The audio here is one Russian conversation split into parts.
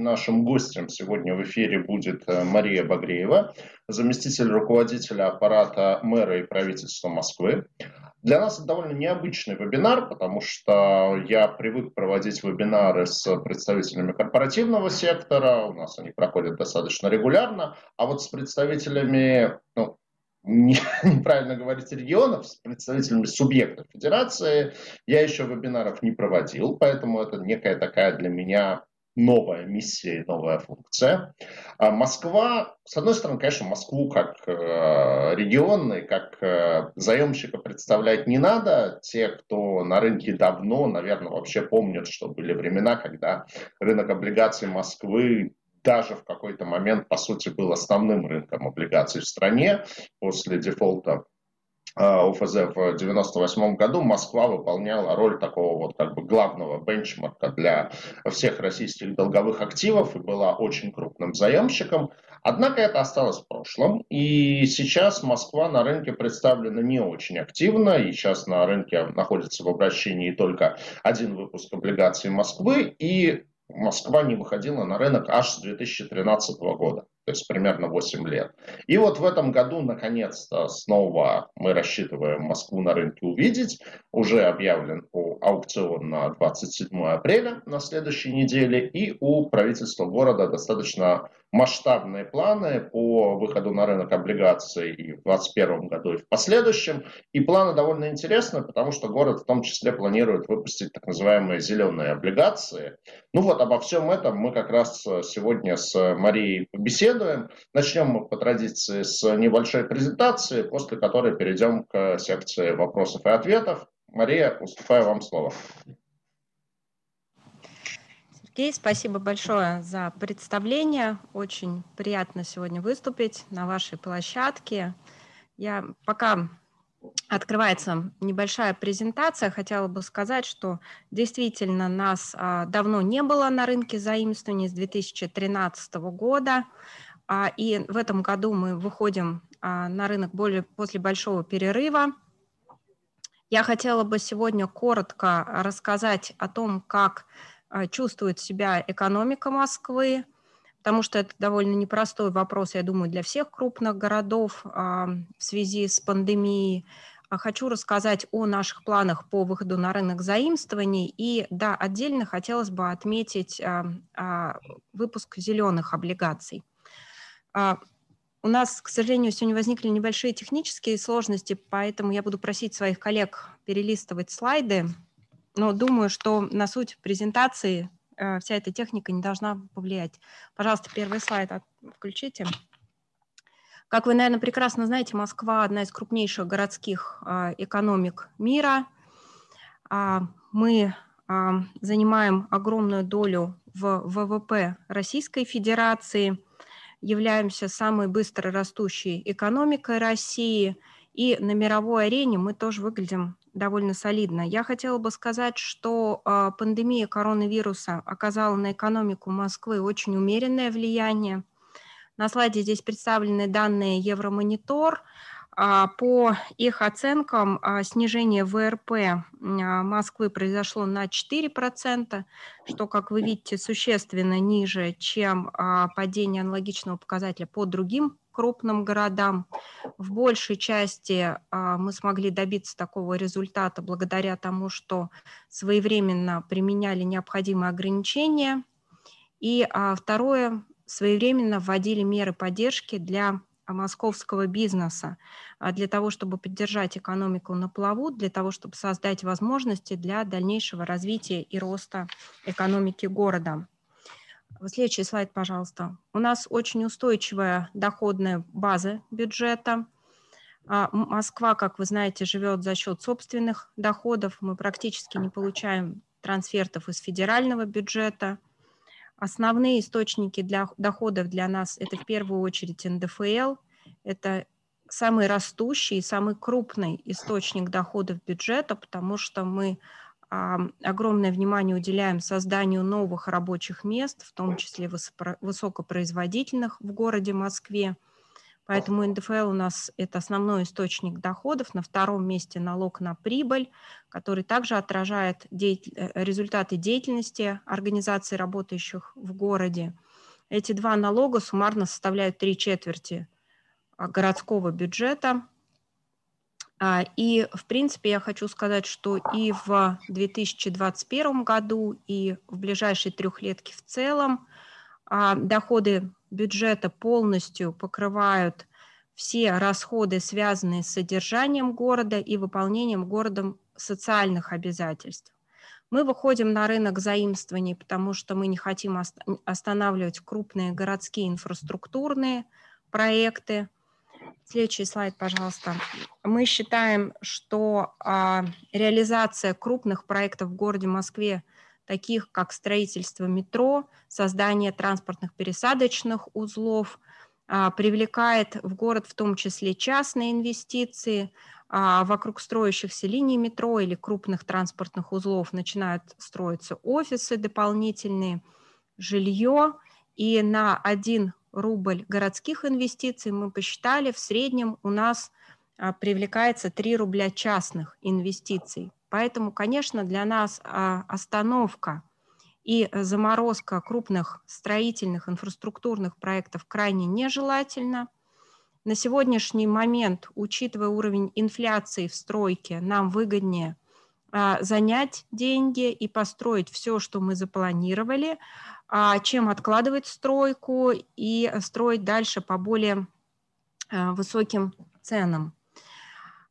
Нашим гостем сегодня в эфире будет э, Мария Багреева, заместитель руководителя аппарата мэра и правительства Москвы. Для нас это довольно необычный вебинар, потому что я привык проводить вебинары с представителями корпоративного сектора, у нас они проходят достаточно регулярно, а вот с представителями, ну, неправильно говорить регионов, с представителями субъектов федерации я еще вебинаров не проводил, поэтому это некая такая для меня новая миссия новая функция. А Москва, с одной стороны, конечно, Москву как э, регион и как э, заемщика представлять не надо. Те, кто на рынке давно, наверное, вообще помнят, что были времена, когда рынок облигаций Москвы даже в какой-то момент, по сути, был основным рынком облигаций в стране после дефолта а, ОФЗ в 1998 году Москва выполняла роль такого вот как бы главного бенчмарка для всех российских долговых активов и была очень крупным заемщиком. Однако это осталось в прошлом, и сейчас Москва на рынке представлена не очень активно, и сейчас на рынке находится в обращении только один выпуск облигаций Москвы, и Москва не выходила на рынок аж с 2013 года то есть примерно 8 лет. И вот в этом году, наконец-то, снова мы рассчитываем Москву на рынке увидеть. Уже объявлен аукцион на 27 апреля на следующей неделе, и у правительства города достаточно масштабные планы по выходу на рынок облигаций и в 2021 году, и в последующем. И планы довольно интересные, потому что город в том числе планирует выпустить так называемые зеленые облигации. Ну вот обо всем этом мы как раз сегодня с Марией побеседуем. Начнем мы по традиции с небольшой презентации, после которой перейдем к секции вопросов и ответов. Мария, уступаю вам слово. Сергей, спасибо большое за представление. Очень приятно сегодня выступить на вашей площадке. Я пока открывается небольшая презентация, хотела бы сказать, что действительно нас а, давно не было на рынке заимствований с 2013 года, а, и в этом году мы выходим а, на рынок более, после большого перерыва. Я хотела бы сегодня коротко рассказать о том, как чувствует себя экономика Москвы, потому что это довольно непростой вопрос, я думаю, для всех крупных городов а, в связи с пандемией. А, хочу рассказать о наших планах по выходу на рынок заимствований. И да, отдельно хотелось бы отметить выпуск зеленых облигаций. У нас, к сожалению, сегодня возникли небольшие технические сложности, поэтому я буду просить своих коллег перелистывать слайды но думаю, что на суть презентации э, вся эта техника не должна повлиять. Пожалуйста, первый слайд включите. Как вы, наверное, прекрасно знаете, Москва – одна из крупнейших городских э, экономик мира. А, мы а, занимаем огромную долю в ВВП Российской Федерации, являемся самой быстро растущей экономикой России, и на мировой арене мы тоже выглядим довольно солидно. Я хотела бы сказать, что э, пандемия коронавируса оказала на экономику Москвы очень умеренное влияние. На слайде здесь представлены данные Евромонитор. А, по их оценкам, а, снижение ВРП Москвы произошло на 4%, что, как вы видите, существенно ниже, чем падение аналогичного показателя по другим крупным городам. В большей части а, мы смогли добиться такого результата благодаря тому, что своевременно применяли необходимые ограничения. И а, второе, своевременно вводили меры поддержки для московского бизнеса а, для того, чтобы поддержать экономику на плаву, для того, чтобы создать возможности для дальнейшего развития и роста экономики города. Следующий слайд, пожалуйста. У нас очень устойчивая доходная база бюджета. А, Москва, как вы знаете, живет за счет собственных доходов. Мы практически не получаем трансфертов из федерального бюджета. Основные источники для доходов для нас – это в первую очередь НДФЛ. Это самый растущий самый крупный источник доходов бюджета, потому что мы огромное внимание уделяем созданию новых рабочих мест, в том числе высокопроизводительных в городе Москве. Поэтому НДФЛ у нас это основной источник доходов. На втором месте налог на прибыль, который также отражает деятель, э, результаты деятельности организаций, работающих в городе. Эти два налога суммарно составляют три четверти а, городского бюджета. А, и, в принципе, я хочу сказать, что и в 2021 году, и в ближайшей трехлетке в целом а, доходы бюджета полностью покрывают все расходы, связанные с содержанием города и выполнением городом социальных обязательств. Мы выходим на рынок заимствований, потому что мы не хотим останавливать крупные городские инфраструктурные проекты. Следующий слайд, пожалуйста. Мы считаем, что а, реализация крупных проектов в городе Москве таких как строительство метро, создание транспортных пересадочных узлов, а, привлекает в город в том числе частные инвестиции, а, вокруг строящихся линий метро или крупных транспортных узлов начинают строиться офисы дополнительные, жилье, и на 1 рубль городских инвестиций мы посчитали, в среднем у нас а, привлекается 3 рубля частных инвестиций. Поэтому, конечно, для нас а, остановка и заморозка крупных строительных инфраструктурных проектов крайне нежелательна. На сегодняшний момент, учитывая уровень инфляции в стройке, нам выгоднее а, занять деньги и построить все, что мы запланировали, чем откладывать стройку и строить дальше по более высоким ценам.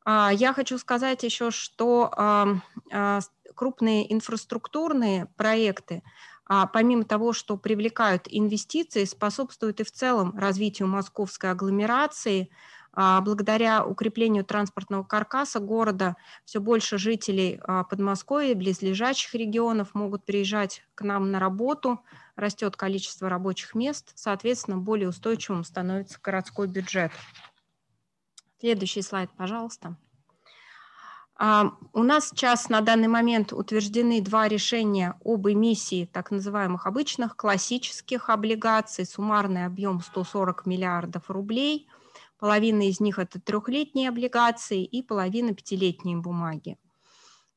А, я хочу сказать еще, что а, крупные инфраструктурные проекты, а, помимо того, что привлекают инвестиции, способствуют и в целом развитию московской агломерации. Благодаря укреплению транспортного каркаса города все больше жителей Подмосковья, близлежащих регионов могут приезжать к нам на работу, растет количество рабочих мест, соответственно, более устойчивым становится городской бюджет. Следующий слайд, пожалуйста. А, у нас сейчас на данный момент утверждены два решения об эмиссии так называемых обычных классических облигаций. Суммарный объем 140 миллиардов рублей. Половина из них это трехлетние облигации и половина пятилетние бумаги.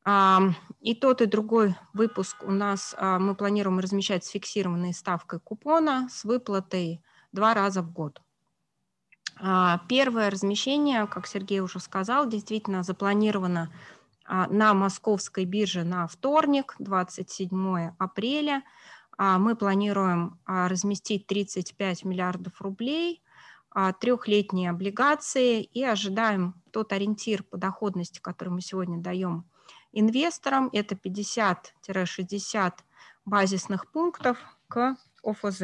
И тот, и другой выпуск у нас а, мы планируем размещать с фиксированной ставкой купона с выплатой два раза в год. А, первое размещение, как Сергей уже сказал, действительно запланировано а, на московской бирже на вторник, 27 апреля. Мы планируем разместить 35 миллиардов рублей, трехлетние облигации и ожидаем тот ориентир по доходности, который мы сегодня даем инвесторам, это 50-60 базисных пунктов к ОФЗ.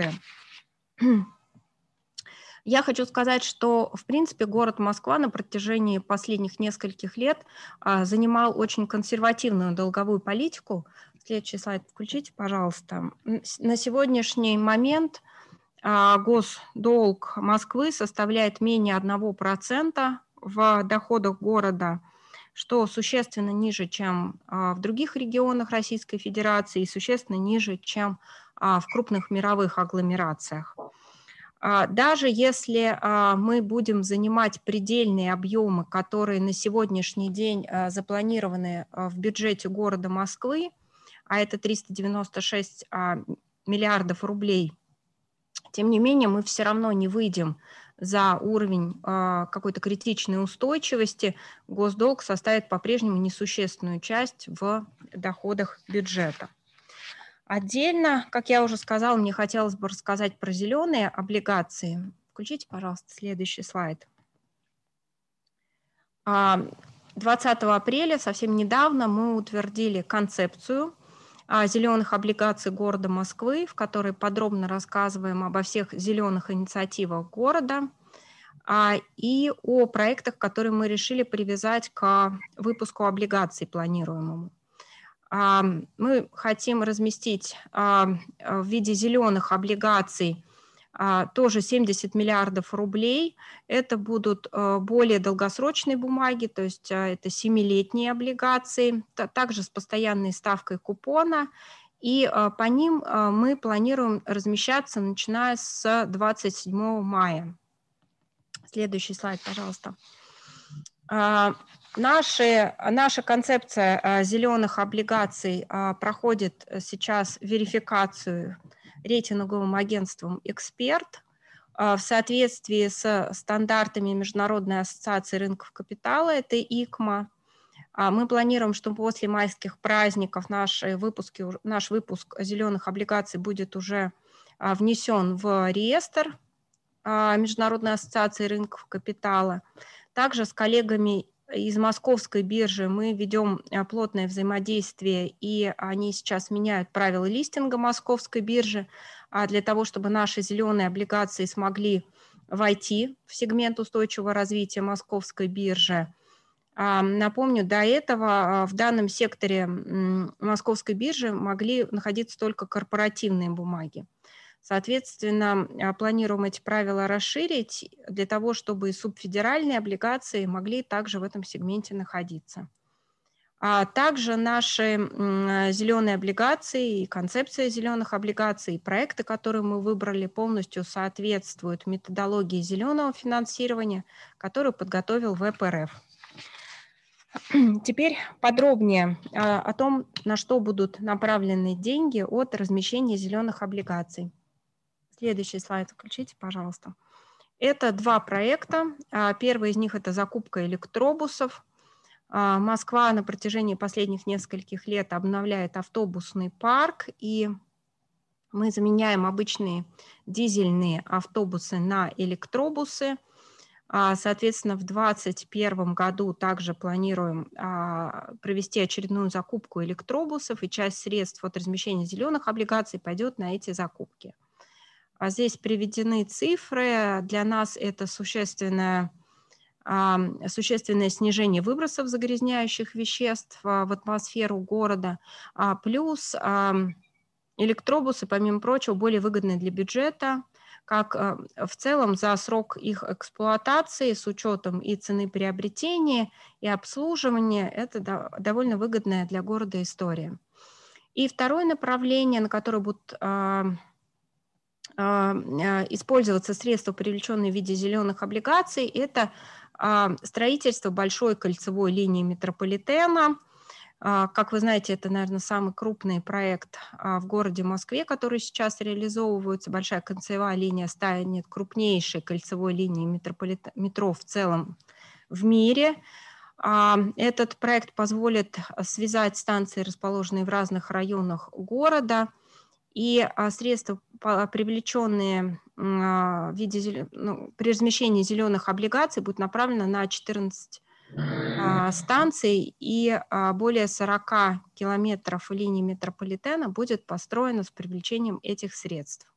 Я хочу сказать, что, в принципе, город Москва на протяжении последних нескольких лет а, занимал очень консервативную долговую политику. Следующий слайд включите, пожалуйста. На сегодняшний момент а, госдолг Москвы составляет менее 1% в доходах города, что существенно ниже, чем а, в других регионах Российской Федерации и существенно ниже, чем в крупных мировых агломерациях. А, даже если а, мы будем занимать предельные объемы, которые на сегодняшний день а, запланированы в бюджете города Москвы, а это 396 миллиардов рублей, тем не менее мы все равно не выйдем за уровень какой-то критичной устойчивости, госдолг составит по-прежнему несущественную часть в доходах бюджета. Отдельно, как я уже сказала, мне хотелось бы рассказать про зеленые облигации. Включите, пожалуйста, следующий слайд. 20 а, апреля, совсем недавно, мы утвердили концепцию зеленых облигаций города Москвы, в которой подробно рассказываем обо всех зеленых инициативах города а, и о проектах, которые мы решили привязать к выпуску облигаций планируемому. Мы хотим разместить в виде зеленых облигаций тоже 70 миллиардов рублей. Это будут более долгосрочные бумаги, то есть это семилетние облигации, также с постоянной ставкой купона. И по ним мы планируем размещаться, начиная с 27 мая. Следующий слайд, пожалуйста. А, наши, наша концепция а, зеленых облигаций а, проходит сейчас верификацию рейтинговым агентством «Эксперт» в соответствии с стандартами Международной ассоциации рынков капитала, это ИКМА. Мы планируем, что после майских праздников наши выпуски, наш выпуск зеленых облигаций будет уже внесен в реестр Международной ассоциации рынков капитала. Также с коллегами из московской биржи мы ведем э, плотное взаимодействие, и они сейчас меняют правила листинга московской биржи а для того, чтобы наши зеленые облигации смогли войти в сегмент устойчивого развития московской биржи. А, напомню, до этого а, в данном секторе московской биржи могли находиться только корпоративные бумаги. Соответственно, а, планируем эти правила расширить для того, чтобы субфедеральные облигации могли также в этом сегменте находиться. А также наши зеленые облигации и концепция зеленых облигаций, и проекты, которые мы выбрали, полностью соответствуют методологии зеленого финансирования, которую подготовил ВПРФ. Теперь подробнее а, о том, на что будут направлены деньги от размещения зеленых облигаций. Следующий слайд включите, пожалуйста. Это два проекта. А, первый из них – это закупка электробусов. А, Москва на протяжении последних нескольких лет обновляет автобусный парк, и мы заменяем обычные дизельные автобусы на электробусы. А, соответственно, в 2021 году также планируем провести очередную закупку электробусов, и часть средств от размещения зеленых облигаций пойдет на эти закупки. А здесь приведены цифры. Для нас это существенное, существенное снижение выбросов загрязняющих веществ а, в атмосферу города. А плюс электробусы, помимо прочего, более выгодны для бюджета, как в целом за срок их эксплуатации с учетом и цены приобретения, и обслуживания, это довольно выгодная для города история. И второе направление, на которое будут а, а, использоваться средства, привлеченные в виде зеленых облигаций, это а, строительство большой кольцевой линии метрополитена. Как вы знаете, это, наверное, самый крупный проект в городе Москве, который сейчас реализовывается. Большая кольцевая линия станет крупнейшей кольцевой линией метрополит... метро в целом в мире. Этот проект позволит связать станции, расположенные в разных районах города, и а, средства, привлеченные а, в виде, ну, при размещении зеленых облигаций, будут направлены на 14 а, станций, и более 40 километров линии метрополитена будет построено с привлечением этих средств.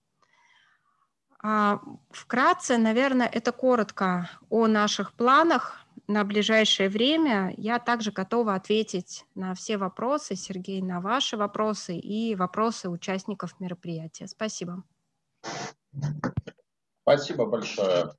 Вкратце, наверное, это коротко о наших планах на ближайшее время. Я также готова ответить на все вопросы, Сергей, на ваши вопросы и вопросы участников мероприятия. Спасибо. Спасибо большое,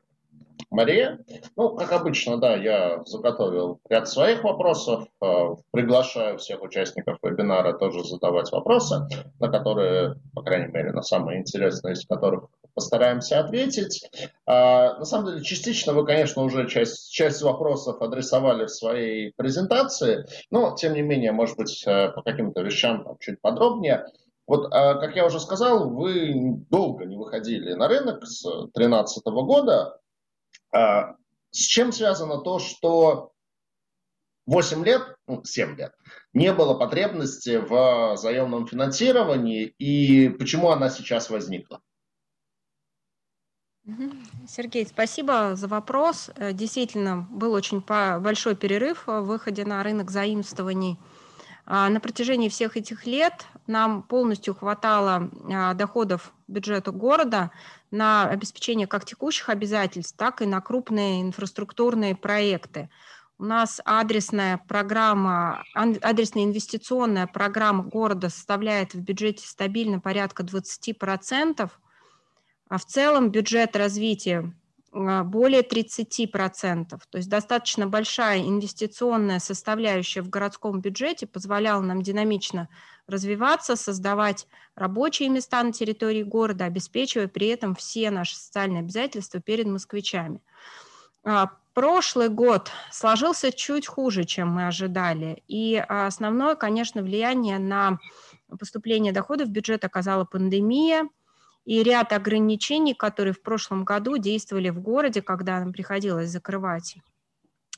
Мария. Ну, как обычно, да, я заготовил ряд своих вопросов. Э, приглашаю всех участников вебинара тоже задавать вопросы, на которые, по крайней мере, на самые интересные из которых постараемся ответить. А, на самом деле, частично вы, конечно, уже часть, часть вопросов адресовали в своей презентации, но, тем не менее, может быть, э, по каким-то вещам там, чуть подробнее. Вот, а, как я уже сказал, вы долго не выходили на рынок с 2013 года. А, с чем связано то, что 8 лет, ну, 7 лет, не было потребности в заемном финансировании, и почему она сейчас возникла? Сергей, спасибо за вопрос. Э, действительно, был очень большой перерыв в выходе на рынок заимствований. А, на протяжении всех этих лет нам полностью хватало а, доходов бюджета города на обеспечение как текущих обязательств, так и на крупные инфраструктурные проекты. У нас адресная программа, адресная инвестиционная программа города составляет в бюджете стабильно порядка 20%, а в целом бюджет развития а, более 30%. То есть достаточно большая инвестиционная составляющая в городском бюджете позволяла нам динамично развиваться, создавать рабочие места на территории города, обеспечивая при этом все наши социальные обязательства перед москвичами. Прошлый год сложился чуть хуже, чем мы ожидали. И основное, конечно, влияние на поступление доходов в бюджет оказала пандемия и ряд ограничений, которые в прошлом году действовали в городе, когда нам приходилось закрывать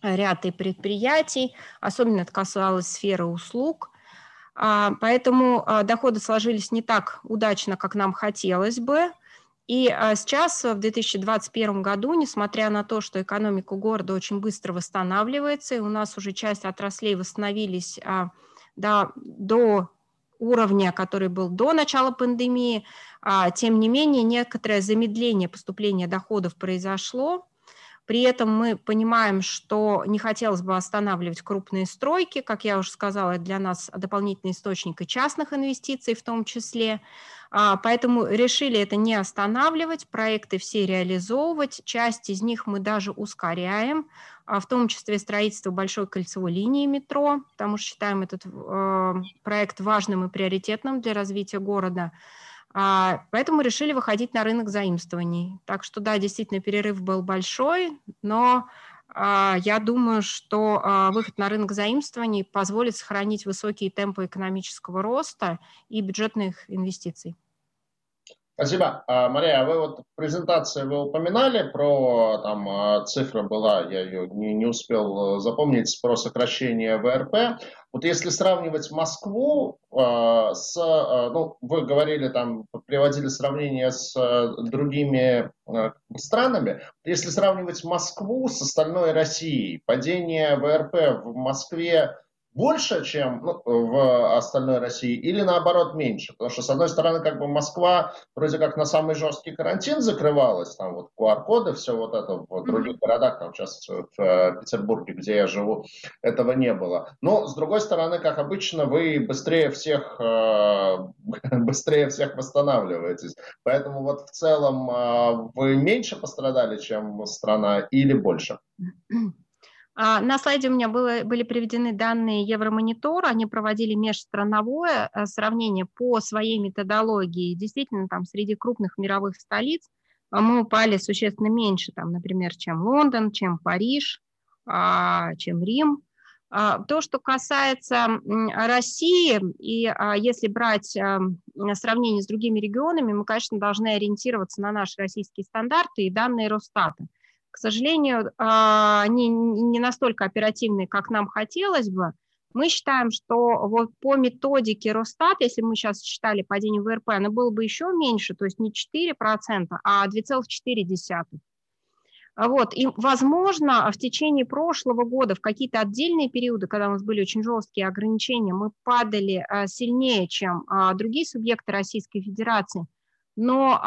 ряд и предприятий, особенно это касалось сферы услуг. А, поэтому а, доходы сложились не так удачно, как нам хотелось бы – и а, сейчас, в 2021 году, несмотря на то, что экономика города очень быстро восстанавливается, и у нас уже часть отраслей восстановились до, до уровня, который был до начала пандемии, а, тем не менее некоторое замедление поступления доходов произошло. При этом мы понимаем, что не хотелось бы останавливать крупные стройки, как я уже сказала, для нас дополнительный источник и частных инвестиций в том числе. А, поэтому решили это не останавливать, проекты все реализовывать. Часть из них мы даже ускоряем, а, в том числе строительство большой кольцевой линии метро, потому что считаем этот э, проект важным и приоритетным для развития города. А, поэтому решили выходить на рынок заимствований. Так что да, действительно, перерыв был большой, но я думаю, что выход на рынок заимствований позволит сохранить высокие темпы экономического роста и бюджетных инвестиций. Спасибо. А, Мария, а вы вот в вы упоминали про, там а, цифра была, я ее не, не успел э, запомнить, про сокращение ВРП. Вот если сравнивать Москву э, с, ну, вы говорили там, приводили сравнение с э, другими э, странами, если сравнивать Москву с остальной Россией, падение ВРП в Москве больше, чем ну, в остальной России, или наоборот меньше? Потому что, с одной стороны, как бы Москва вроде как на самый жесткий карантин закрывалась, там вот QR-коды, все вот это в других городах, там, сейчас в э, Петербурге, где я живу, этого не было. Но, с другой стороны, как обычно, вы быстрее всех, э, быстрее всех восстанавливаетесь. Поэтому вот в целом э, вы меньше пострадали, чем страна, или больше? А, на слайде у меня было, были приведены данные Евромонитора, они проводили межстрановое э, сравнение по своей методологии. Действительно, там среди крупных мировых столиц а, мы упали существенно меньше, там, например, чем Лондон, чем Париж, а, чем Рим. То, что касается России, и если брать сравнение с другими регионами, мы, конечно, должны ориентироваться на наши российские стандарты и данные Росстата. К сожалению, а, они не настолько оперативные, как нам хотелось бы. Мы считаем, что вот по методике Росстат, если мы сейчас считали падение ВРП, оно было бы еще меньше, то есть не 4%, а 2,4%. Вот, и, возможно, в течение прошлого года, в какие-то отдельные периоды, когда у нас были очень жесткие ограничения, мы падали а, сильнее, чем а, другие субъекты Российской Федерации. Но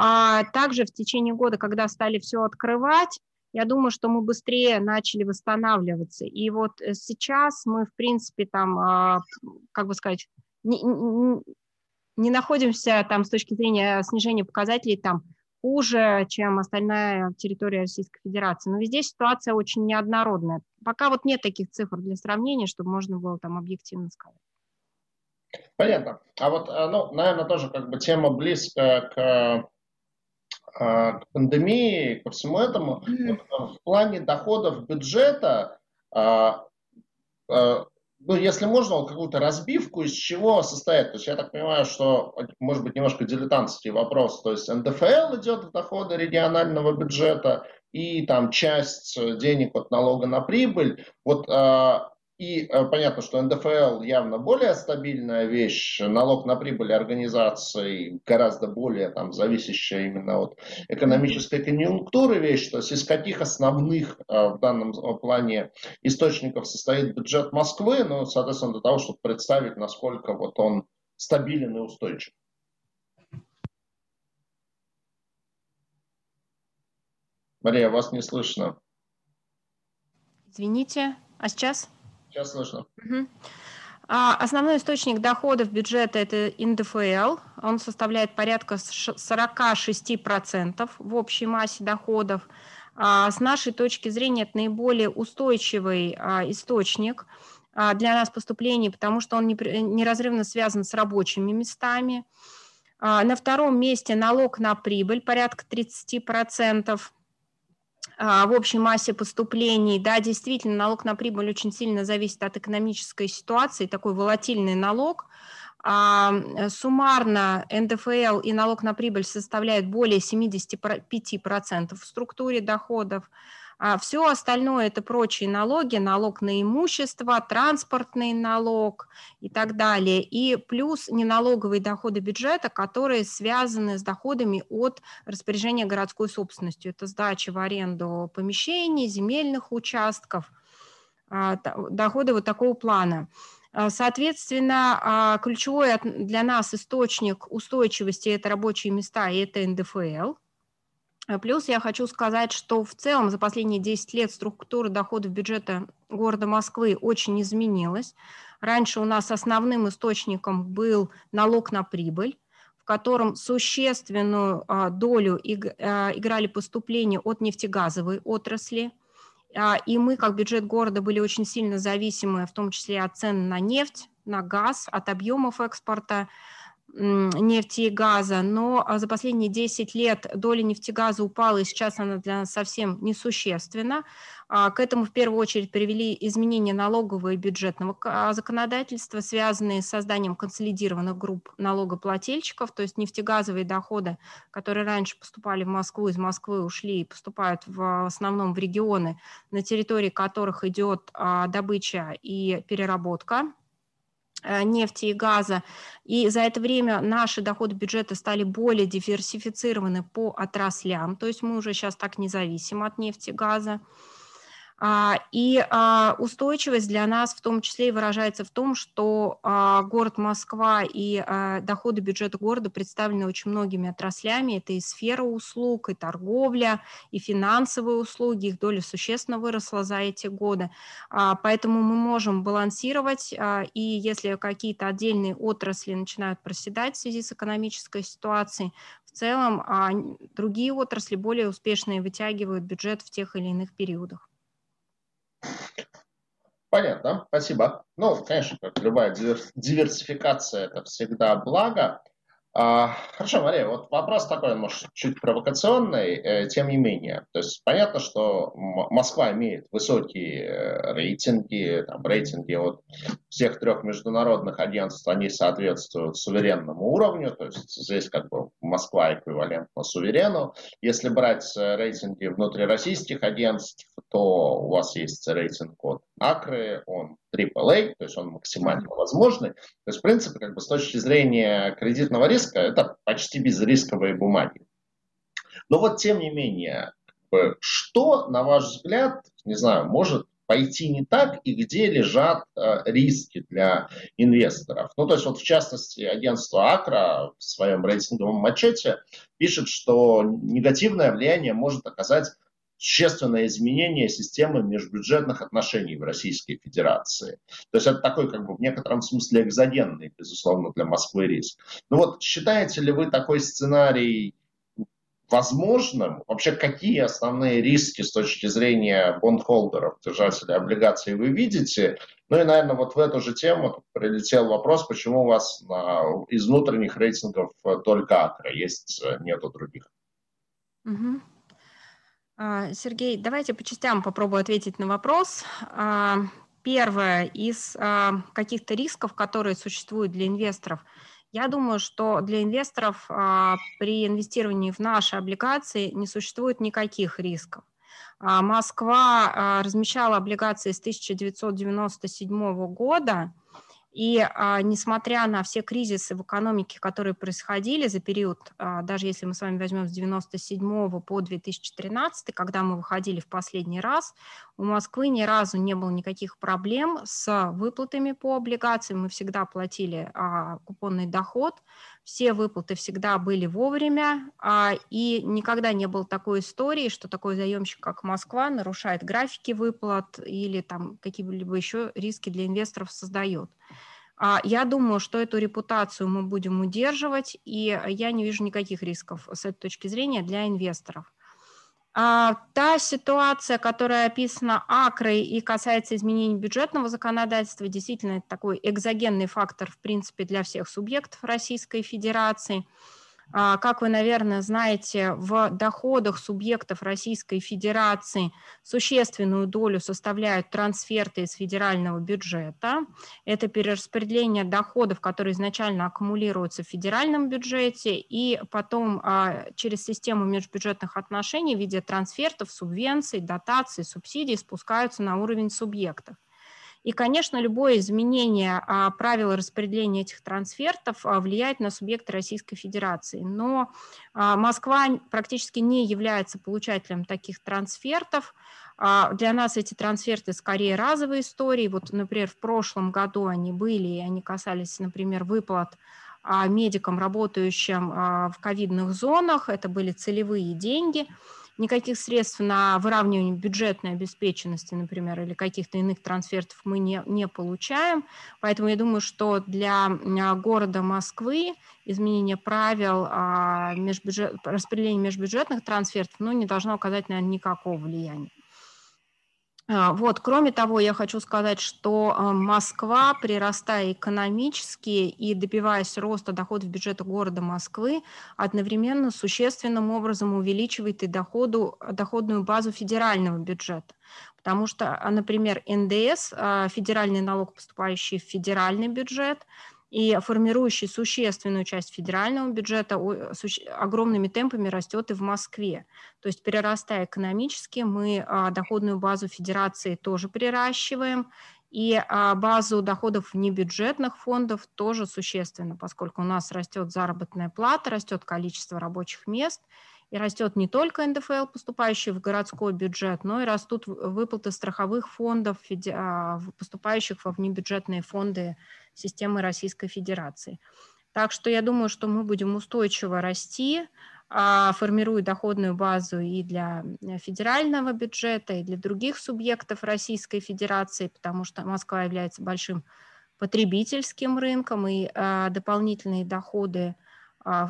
также в течение года, когда стали все открывать, я думаю, что мы быстрее начали восстанавливаться. И вот э, сейчас мы, в принципе, там, а, как бы сказать, не, не находимся там с точки зрения снижения показателей там хуже, чем остальная территория Российской Федерации. Но везде ситуация очень неоднородная. Пока вот нет таких цифр для сравнения, чтобы можно было там объективно сказать. Понятно. А вот, э, ну, наверное, тоже как бы тема близкая к а, к пандемии, ко всему этому, mm-hmm. в плане доходов бюджета, а, а, ну, если можно, какую-то разбивку, из чего состоит. То есть я так понимаю, что, может быть, немножко дилетантский вопрос. То есть НДФЛ идет в доходы регионального бюджета, и там часть денег от налога на прибыль. Вот и э, понятно, что НДФЛ явно более стабильная вещь, налог на прибыль организаций гораздо более там, зависящая именно от экономической конъюнктуры вещь, то есть из каких основных э, в данном плане источников состоит бюджет Москвы, ну, соответственно, для того, чтобы представить, насколько вот он стабилен и устойчив. Мария, вас не слышно. Извините, а сейчас? Сейчас слышно. Угу. Основной источник доходов бюджета – это НДФЛ. Он составляет порядка 46% в общей массе доходов. А, с нашей точки зрения это наиболее устойчивый а, источник для нас поступлений, потому что он неразрывно связан с рабочими местами. На втором месте налог на прибыль, порядка 30%. В общей массе поступлений. Да, действительно, налог на прибыль очень сильно зависит от экономической ситуации, такой волатильный налог. Суммарно НДФЛ и налог на прибыль составляют более 75% в структуре доходов. А все остальное – это прочие налоги, налог на имущество, транспортный налог и так далее. И плюс неналоговые доходы бюджета, которые связаны с доходами от распоряжения городской собственностью. Это сдача в аренду помещений, земельных участков, а, доходы вот такого плана. А, соответственно, ключевой для нас источник устойчивости – это рабочие места и это НДФЛ – а плюс я хочу сказать, что в целом за последние 10 лет структура доходов бюджета города Москвы очень изменилась. Раньше у нас основным источником был налог на прибыль, в котором существенную а, долю а, играли поступления от нефтегазовой отрасли. И мы, как бюджет города, были очень сильно зависимы, в том числе от цен на нефть, на газ, от объемов экспорта нефти и газа, но а, за последние 10 лет доля нефтегаза упала, и сейчас она для нас совсем несущественна. А, к этому в первую очередь привели изменения налогового и бюджетного а, законодательства, связанные с созданием консолидированных групп налогоплательщиков, то есть нефтегазовые доходы, которые раньше поступали в Москву, из Москвы ушли и поступают в основном в регионы, на территории которых идет добыча и переработка нефти и газа. И за это время наши доходы бюджета стали более диверсифицированы по отраслям, то есть мы уже сейчас так независимы от нефти и газа. А, и а, устойчивость для нас в том числе и выражается в том, что а, город Москва и доходы бюджета города представлены очень многими отраслями. Это и сфера услуг, и торговля, и финансовые услуги. Их доля существенно выросла за эти годы. Поэтому мы можем балансировать, и если какие-то отдельные отрасли начинают проседать в связи с экономической ситуацией, в целом другие отрасли более успешные вытягивают бюджет в тех или иных периодах. Понятно, спасибо. Ну, конечно, как любая диверсификация, это всегда благо. А, хорошо, Мария, вот вопрос такой, может, чуть провокационный, э, тем не менее. То есть понятно, что Москва имеет высокие э, рейтинги, там, рейтинги от всех трех международных агентств, они соответствуют суверенному уровню, то есть здесь как бы Москва эквивалентна суверену. Если брать э, рейтинги внутрироссийских агентств, то у вас есть рейтинг от Акры, он AAA, то есть он максимально возможный. То есть, в принципе, как бы с точки зрения кредитного риска, это почти безрисковые бумаги. Но вот тем не менее, что, на ваш взгляд, не знаю, может пойти не так и где лежат э, риски для инвесторов. Ну, то есть, вот в частности, агентство Акра в своем рейтинговом отчете пишет, что негативное влияние может оказать существенное изменение системы межбюджетных отношений в Российской Федерации. То есть это такой, как бы, в некотором смысле экзогенный, безусловно, для Москвы риск. Ну вот, считаете ли вы такой сценарий возможным? Вообще, какие основные риски с точки зрения бондхолдеров, держателей облигаций вы видите? Ну и, наверное, вот в эту же тему прилетел вопрос, почему у вас на, из внутренних рейтингов только Акра, есть нету других? Угу. А, Сергей, давайте по частям попробую ответить на вопрос. А, первое из а, каких-то рисков, которые существуют для инвесторов. Я думаю, что для инвесторов при инвестировании в наши облигации не существует никаких рисков. Москва размещала облигации с 1997 года, и а, несмотря на все кризисы в экономике, которые происходили за период, а, даже если мы с вами возьмем с 97 по 2013, когда мы выходили в последний раз, у Москвы ни разу не было никаких проблем с выплатами по облигациям. Мы всегда платили а, купонный доход, все выплаты всегда были вовремя, а, и никогда не было такой истории, что такой заемщик, как Москва, нарушает графики выплат или там какие-либо еще риски для инвесторов создает. А, я думаю, что эту репутацию мы будем удерживать, и я не вижу никаких рисков с этой точки зрения для инвесторов. А, та ситуация, которая описана Акрой и касается изменений бюджетного законодательства, действительно это такой экзогенный фактор, в принципе, для всех субъектов Российской Федерации. А, как вы, наверное, знаете, в доходах субъектов Российской Федерации существенную долю составляют трансферты из федерального бюджета. Это перераспределение доходов, которые изначально аккумулируются в федеральном бюджете, и потом а, через систему межбюджетных отношений в виде трансфертов, субвенций, дотаций, субсидий спускаются на уровень субъектов. И, конечно, любое изменение а, правил распределения этих трансфертов а, влияет на субъекты Российской Федерации. Но а, Москва практически не является получателем таких трансфертов. Для нас эти трансферты скорее разовые истории. Вот, например, в прошлом году они были, и они касались, например, выплат медикам, работающим в ковидных зонах. Это были целевые деньги – никаких средств на выравнивание бюджетной обеспеченности, например, или каких-то иных трансфертов мы не, не получаем. Поэтому я думаю, что для а, города Москвы изменение правил а, межбюджет, распределения межбюджетных трансфертов ну, не должно оказать, наверное, никакого влияния. А, вот, кроме того, я хочу сказать, что а, Москва, прирастая экономически и добиваясь роста доходов бюджета города Москвы, одновременно существенным образом увеличивает и доходу, доходную базу федерального бюджета. Потому что, а, например, НДС, федеральный налог, поступающий в федеральный бюджет, и формирующий существенную часть федерального бюджета огромными темпами растет и в Москве. То есть перерастая экономически, мы а, доходную базу федерации тоже приращиваем, и а, базу доходов небюджетных фондов тоже существенно, поскольку у нас растет заработная плата, растет количество рабочих мест, и растет не только НДФЛ, поступающий в городской бюджет, но и растут выплаты страховых фондов, а, поступающих во внебюджетные фонды системы Российской Федерации. Так что я думаю, что мы будем устойчиво расти, а, формируя доходную базу и для федерального бюджета, и для других субъектов Российской Федерации, потому что Москва является большим потребительским рынком, и а, дополнительные доходы,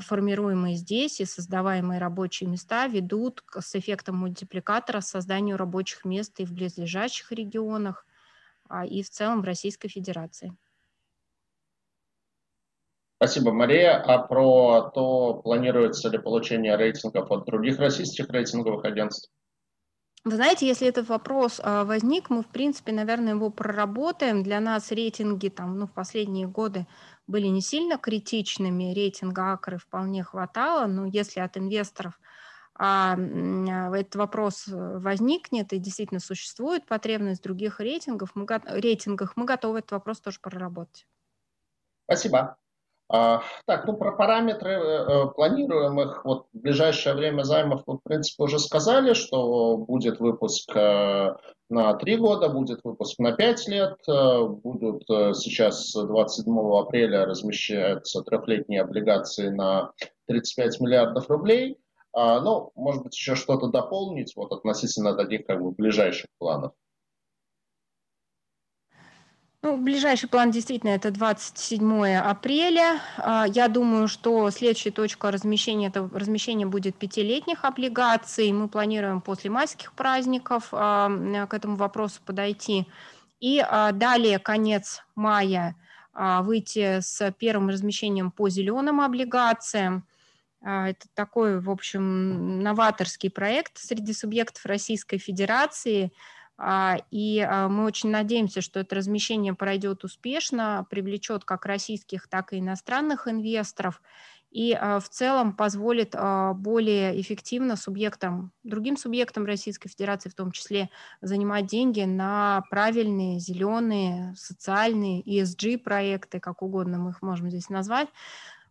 формируемые здесь и создаваемые рабочие места, ведут с эффектом мультипликатора созданию рабочих мест и в близлежащих регионах, и в целом в Российской Федерации. Спасибо, Мария. А про то, планируется ли получение рейтингов от других российских рейтинговых агентств? Вы знаете, если этот вопрос а, возник, мы, в принципе, наверное, его проработаем. Для нас рейтинги там, ну, в последние годы были не сильно критичными, рейтинга Акры вполне хватало, но если от инвесторов а, этот вопрос возникнет и действительно существует потребность в других рейтингов, мы, рейтингах, мы готовы этот вопрос тоже проработать. Спасибо. А, так, ну про параметры э, э, планируемых вот в ближайшее время займов мы, в принципе, уже сказали, что будет выпуск э, на три года, будет выпуск на пять лет, будут сейчас 27 апреля размещаются трехлетние облигации на 35 миллиардов рублей. А, ну, может быть, еще что-то дополнить вот относительно таких как бы ближайших планов. Ну, ближайший план действительно это 27 апреля. А, я думаю, что следующая точка размещения, это размещение будет пятилетних облигаций. Мы планируем после майских праздников а, к этому вопросу подойти. И а, далее, конец мая, выйти с первым размещением по зеленым облигациям. Это такой, в общем, новаторский проект среди субъектов Российской Федерации – и а, мы очень надеемся, что это размещение пройдет успешно, привлечет как российских, так и иностранных инвесторов и а, в целом позволит более эффективно субъектам, другим субъектам Российской Федерации в том числе, занимать деньги на правильные, зеленые, социальные, ESG-проекты, как угодно мы их можем здесь назвать,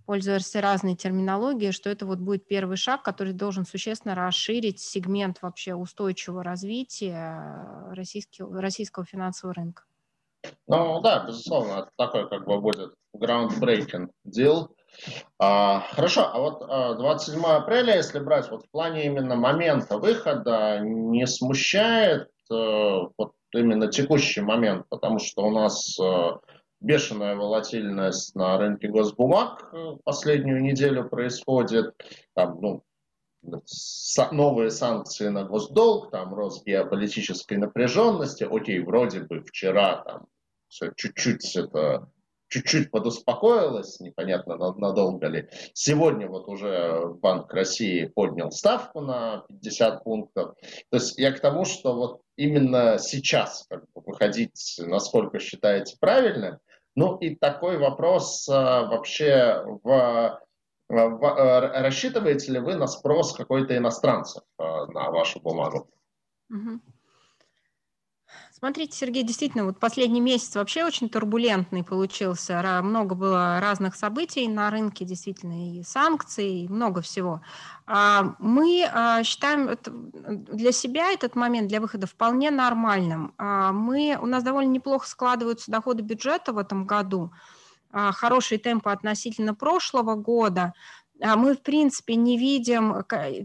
пользуясь разной терминологией, что это вот будет первый шаг, который должен существенно расширить сегмент вообще устойчивого развития российского, российского финансового рынка. Ну да, безусловно, это такой как бы будет groundbreaking deal. А, хорошо, а вот а, 27 апреля, если брать вот в плане именно момента выхода, не смущает а, вот именно текущий момент, потому что у нас а, бешеная волатильность на рынке госбумаг э, последнюю неделю происходит. Там, ну, новые санкции на госдолг, там рост геополитической напряженности. Окей, вроде бы вчера там все чуть-чуть это чуть-чуть подуспокоилась, непонятно надолго ли. Сегодня вот уже Банк России поднял ставку на 50 пунктов. То есть я к тому, что вот именно сейчас как бы, выходить, насколько считаете правильным. Ну и такой вопрос а, вообще в рассчитываете ли вы на спрос какой-то иностранцев на вашу бумагу? Угу. Смотрите, Сергей, действительно, вот последний месяц вообще очень турбулентный получился. Много было разных событий на рынке, действительно, и санкций, и много всего. А, мы а, считаем для себя этот момент, для выхода вполне нормальным. А, мы, у нас довольно неплохо складываются доходы бюджета в этом году, хорошие темпы относительно прошлого года. Мы, в принципе, не видим,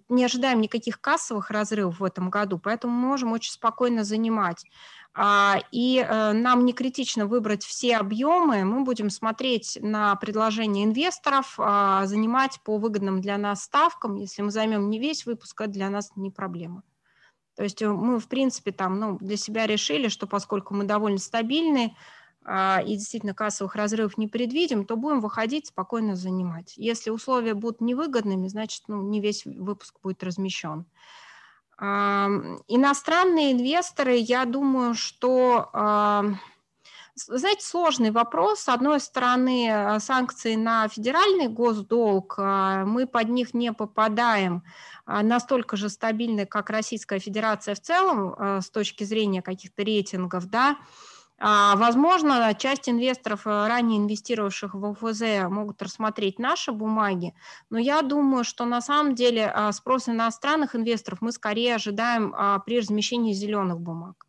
не ожидаем никаких кассовых разрывов в этом году, поэтому мы можем очень спокойно занимать а, и э, нам не критично выбрать все объемы, мы будем смотреть на предложение инвесторов, а, занимать по выгодным для нас ставкам. Если мы займем не весь выпуск, это для нас не проблема. То есть э, мы, в принципе, там, ну, для себя решили, что поскольку мы довольно стабильны а, и действительно кассовых разрывов не предвидим, то будем выходить, спокойно занимать. Если условия будут невыгодными, значит, ну, не весь выпуск будет размещен. Иностранные инвесторы, я думаю, что знаете, сложный вопрос. С одной стороны, э, санкции на федеральный госдолг, а, мы под них не попадаем а, настолько же стабильны, как Российская Федерация в целом с точки зрения каких-то рейтингов, да, а, возможно, часть инвесторов, э, ранее инвестировавших в ОФЗ, могут рассмотреть наши бумаги, но я думаю, что на самом деле а, спрос иностранных инвесторов мы скорее ожидаем а, при размещении зеленых бумаг.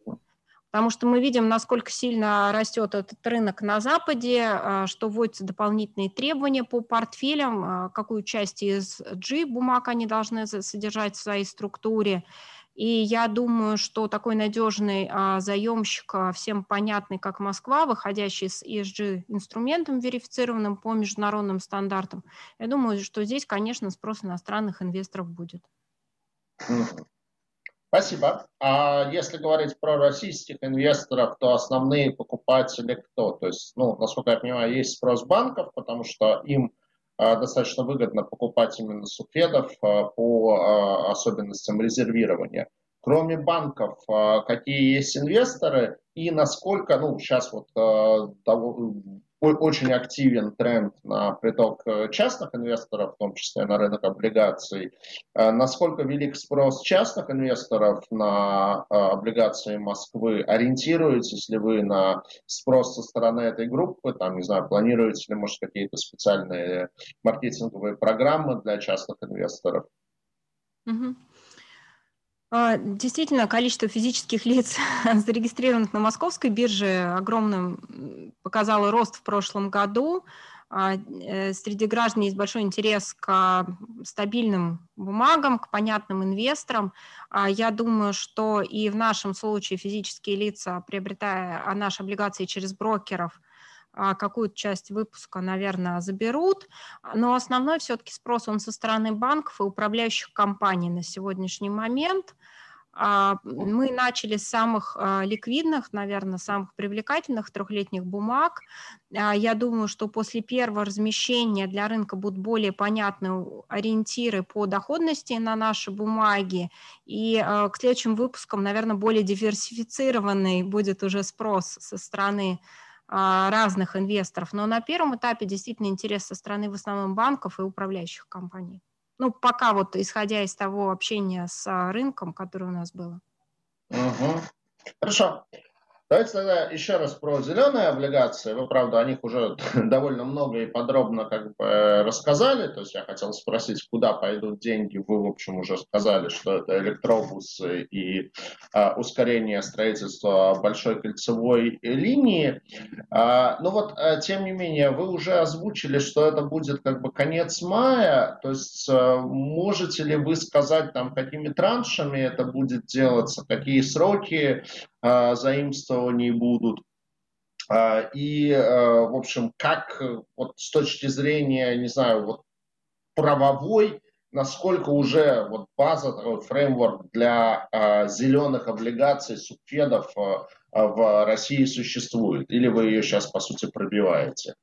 Потому что мы видим, насколько сильно растет этот рынок на Западе, что вводятся дополнительные требования по портфелям, какую часть из G бумаг они должны содержать в своей структуре. И я думаю, что такой надежный а, заемщик, а, всем понятный, как Москва, выходящий с ESG-инструментом, верифицированным по международным стандартам, я думаю, что здесь, конечно, спрос иностранных инвесторов будет. Спасибо. А если говорить про российских инвесторов, то основные покупатели кто? То есть, ну, насколько я понимаю, есть спрос банков, потому что им достаточно выгодно покупать именно сухедов а, по а, особенностям резервирования. Кроме банков, какие есть инвесторы и насколько, ну, сейчас вот очень активен тренд на приток э, частных инвесторов, в том числе на рынок облигаций. Э, насколько велик спрос частных инвесторов на э, облигации Москвы? Ориентируетесь ли вы на спрос со стороны этой группы? Там, не знаю, планируете ли, может, какие-то специальные маркетинговые программы для частных инвесторов? Угу. А, действительно, количество физических лиц, зарегистрированных на московской бирже, огромным показало рост в прошлом году. А, э, среди граждан есть большой интерес к стабильным бумагам, к понятным инвесторам. А, я думаю, что и в нашем случае физические лица, приобретая наши облигации через брокеров, какую-то часть выпуска, наверное, заберут, но основной все-таки спрос он со стороны банков и управляющих компаний на сегодняшний момент. А, мы начали с самых а, ликвидных, наверное, самых привлекательных трехлетних бумаг. А, я думаю, что после первого размещения для рынка будут более понятны ориентиры по доходности на наши бумаги. И к следующим выпускам, наверное, более диверсифицированный будет уже спрос со стороны разных инвесторов. Но на первом этапе действительно интерес со стороны в основном банков и управляющих компаний. Ну, пока вот исходя из того общения с а, рынком, которое у нас было. Угу. Хорошо. Давайте тогда еще раз про зеленые облигации. Вы, правда, о них уже довольно много и подробно как бы рассказали. То есть я хотел спросить, куда пойдут деньги. Вы, в общем, уже сказали, что это электробусы и а, ускорение строительства большой кольцевой линии. А, но ну вот, а, тем не менее, вы уже озвучили, что это будет как бы конец мая. То есть а, можете ли вы сказать, там, какими траншами это будет делаться, какие сроки заимствований будут. А, и, а, в общем, как вот с точки зрения, не знаю, вот правовой, насколько уже вот база, такой фреймворк для э, зеленых облигаций, субфедов э, в России существует? Или вы ее сейчас, по сути, пробиваете?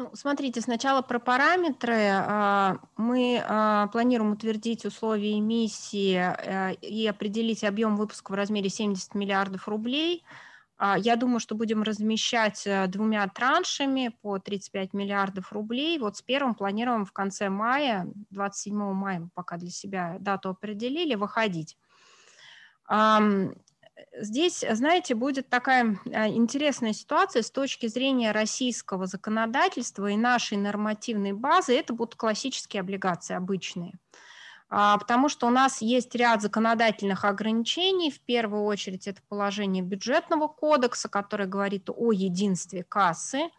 Ну, смотрите, сначала про параметры. А, мы а, планируем утвердить условия эмиссии э, и определить объем выпуска в размере 70 миллиардов рублей. А, я думаю, что будем размещать э, двумя траншами по 35 миллиардов рублей. Вот с первым планируем в конце мая, 27 мая пока для себя дату определили, выходить. Здесь, знаете, будет такая а, интересная ситуация с точки зрения российского законодательства и нашей нормативной базы. Это будут классические облигации, обычные. А, потому что у нас есть ряд законодательных ограничений. В первую очередь это положение бюджетного кодекса, которое говорит о единстве кассы,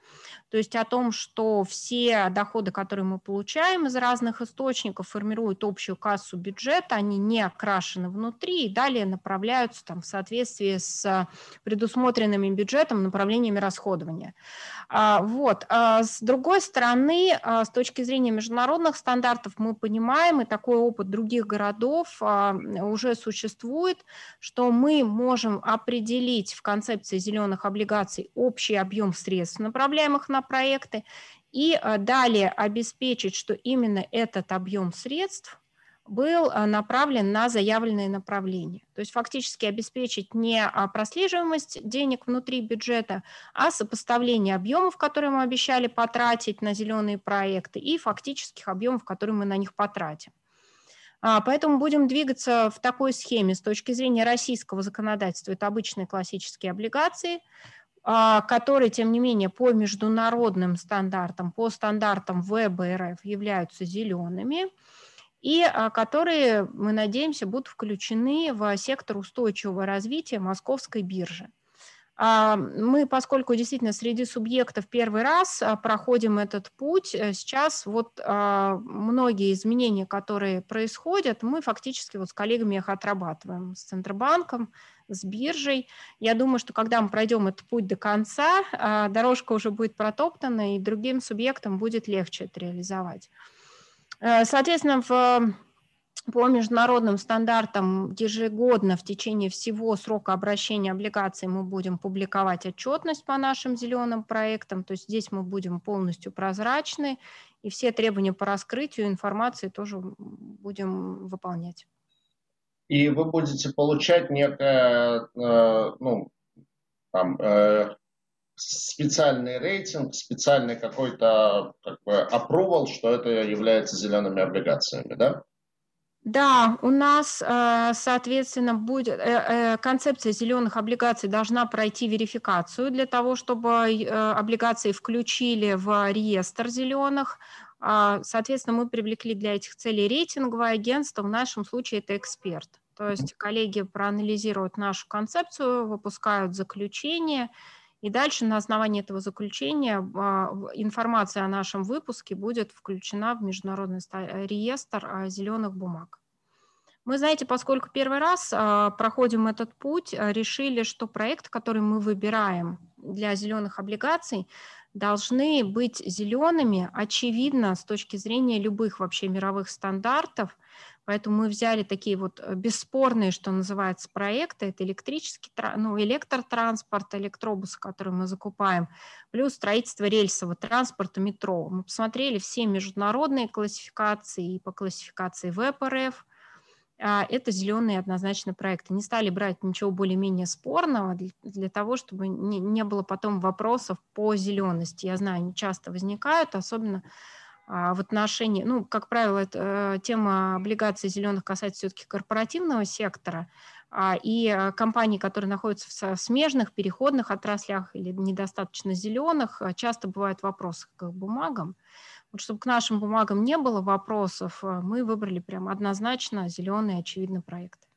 то есть о том, что все доходы, которые мы получаем из разных источников, формируют общую кассу бюджета, они не окрашены внутри и далее направляются там, в соответствии с предусмотренными бюджетом направлениями расходования. А, вот. А с другой стороны, с точки зрения международных стандартов, мы понимаем, и такой опыт других городов уже существует, что мы можем определить в концепции зеленых облигаций общий объем средств, направляемых на проекты, и э, далее обеспечить, что именно этот объем средств был э, направлен на заявленные направления. То есть фактически обеспечить не а, прослеживаемость денег внутри бюджета, а сопоставление объемов, которые мы обещали потратить на зеленые проекты, и фактических объемов, которые мы на них потратим. А, поэтому будем двигаться в такой схеме с точки зрения российского законодательства. Это обычные классические облигации – а, которые, тем не менее, по международным стандартам, по стандартам ВБРФ являются зелеными, и а, которые, мы надеемся, будут включены в сектор устойчивого развития Московской биржи. А, мы, поскольку действительно среди субъектов первый раз проходим этот путь, э, сейчас вот многие изменения, которые происходят, мы фактически вот с коллегами их отрабатываем, с Центробанком, с биржей. Я думаю, что когда мы пройдем этот путь до конца, а, дорожка уже будет протоптана, и другим субъектам будет легче это реализовать. Э, соответственно, в по международным стандартам ежегодно в течение всего срока обращения облигаций мы будем публиковать отчетность по нашим зеленым проектам, то есть здесь мы будем полностью прозрачны, и все требования по раскрытию информации тоже будем выполнять и вы будете получать некое, э, ну, там, э, специальный рейтинг, специальный какой-то как бы approval, что это является зелеными облигациями, да? Да, у нас, э, соответственно, будет концепция зеленых облигаций должна пройти верификацию для того, чтобы облигации включили в реестр зеленых. А, соответственно, мы привлекли для этих целей рейтинговое агентство, в нашем случае это эксперт. То есть коллеги проанализируют нашу концепцию, выпускают заключение, и дальше на основании этого заключения а, информация о нашем выпуске будет включена в международный реестр а, зеленых бумаг. Мы, знаете, поскольку первый раз а, проходим этот путь, решили, что проект, который мы выбираем для зеленых облигаций, должны быть зелеными, очевидно, с точки зрения любых вообще мировых стандартов – Поэтому мы взяли такие вот э, бесспорные, что называется, проекты. Это электрический, ну, электротранспорт, электробусы, которые мы закупаем, плюс строительство рельсового транспорта, метро. Мы посмотрели все международные классификации по классификации ВПРФ. А, это зеленые однозначно проекты. Не стали брать ничего более-менее спорного для, для того, чтобы не, не было потом вопросов по зелености. Я знаю, они часто возникают, особенно в отношении, ну, как правило, это, э, тема облигаций зеленых касается все-таки корпоративного сектора, а, и э, компании, которые находятся в смежных, переходных отраслях или недостаточно зеленых, э, часто бывают вопросы к бумагам. Вот чтобы к нашим бумагам не было вопросов, мы выбрали прям однозначно зеленые, очевидно, проекты.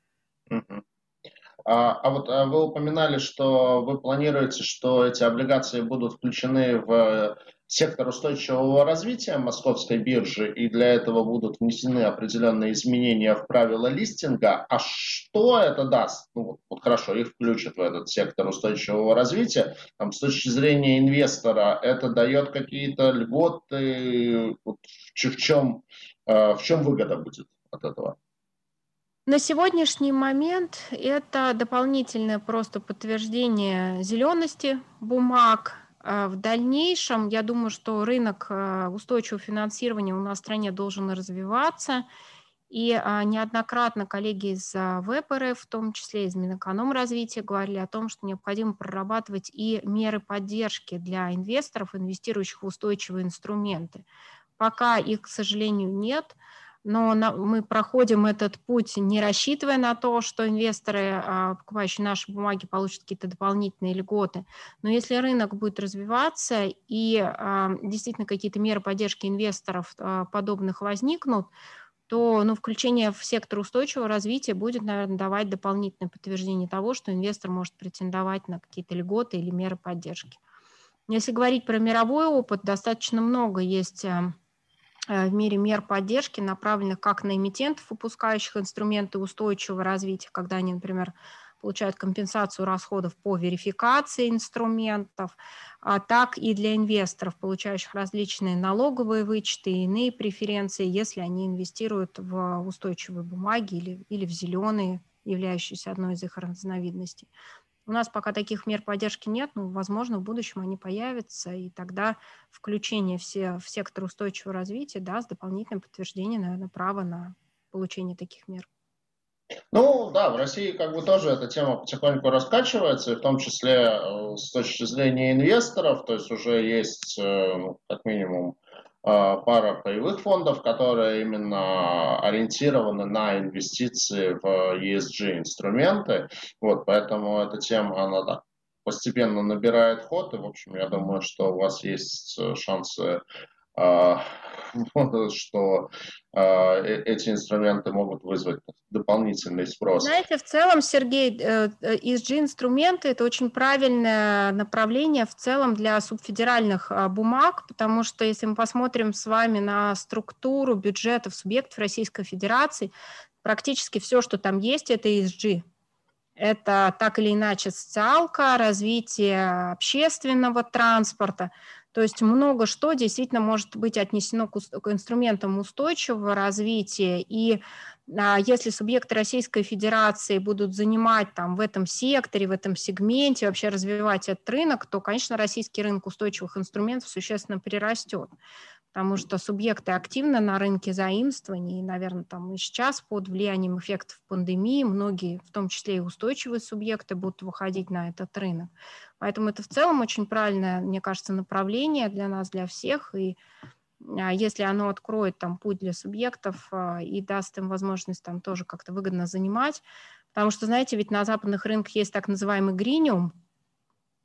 А, а вот вы упоминали, что вы планируете, что эти облигации будут включены в сектор устойчивого развития московской биржи, и для этого будут внесены определенные изменения в правила листинга. А что это даст? Ну, вот, хорошо, их включат в этот сектор устойчивого развития. Там, с точки зрения инвестора, это дает какие-то льготы, вот, в, чем, в чем выгода будет от этого? На сегодняшний момент это дополнительное просто подтверждение зелености бумаг. А в дальнейшем, я думаю, что рынок а, устойчивого финансирования у нас в стране должен развиваться. И а, неоднократно коллеги из ВПРФ, в том числе из Минэкономразвития, говорили о том, что необходимо прорабатывать и меры поддержки для инвесторов, инвестирующих в устойчивые инструменты. Пока их, к сожалению, нет – но мы проходим этот путь, не рассчитывая на то, что инвесторы, а, покупающие наши бумаги, получат какие-то дополнительные льготы. Но если рынок будет развиваться и а, действительно какие-то меры поддержки инвесторов а, подобных возникнут, то ну, включение в сектор устойчивого развития будет, наверное, давать дополнительное подтверждение того, что инвестор может претендовать на какие-то льготы или меры поддержки. Если говорить про мировой опыт, достаточно много есть Э, в мире мер поддержки, направленных как на эмитентов, выпускающих инструменты устойчивого развития, когда они, например, получают компенсацию расходов по верификации инструментов, а так и для инвесторов, получающих различные налоговые вычеты и иные преференции, если они инвестируют в устойчивые бумаги или, или в зеленые, являющиеся одной из их разновидностей. У нас пока таких мер поддержки нет, но, возможно, в будущем они появятся, и тогда включение все в сектор устойчивого развития даст дополнительное подтверждение, наверное, права на получение таких мер. Ну да, в России как бы тоже эта тема потихоньку раскачивается, и в том числе э, с точки зрения инвесторов, то есть уже есть э, ну, как минимум пара паевых фондов, которые именно ориентированы на инвестиции в ESG инструменты. Вот, поэтому эта тема, она так постепенно набирает ход, и, в общем, я думаю, что у вас есть э, шансы что а, э, эти инструменты могут вызвать дополнительный спрос. Знаете, в целом, Сергей, ESG-инструменты э, – это очень правильное направление в целом для субфедеральных а, бумаг, потому что если мы посмотрим с вами на структуру бюджетов субъектов Российской Федерации, практически все, что там есть, это ESG. Это так или иначе социалка, развитие общественного транспорта – то есть много что действительно может быть отнесено к, инструментам устойчивого развития. И а, если субъекты Российской Федерации будут занимать там в этом секторе, в этом сегменте, вообще развивать этот рынок, то, конечно, российский рынок устойчивых инструментов существенно прирастет потому что субъекты активно на рынке заимствований, наверное, там и сейчас под влиянием эффектов пандемии многие, в том числе и устойчивые субъекты, будут выходить на этот рынок. Поэтому это в целом очень правильное, мне кажется, направление для нас, для всех, и а, если оно откроет там путь для субъектов а, и даст им возможность там тоже как-то выгодно занимать, потому что, знаете, ведь на западных рынках есть так называемый гриниум,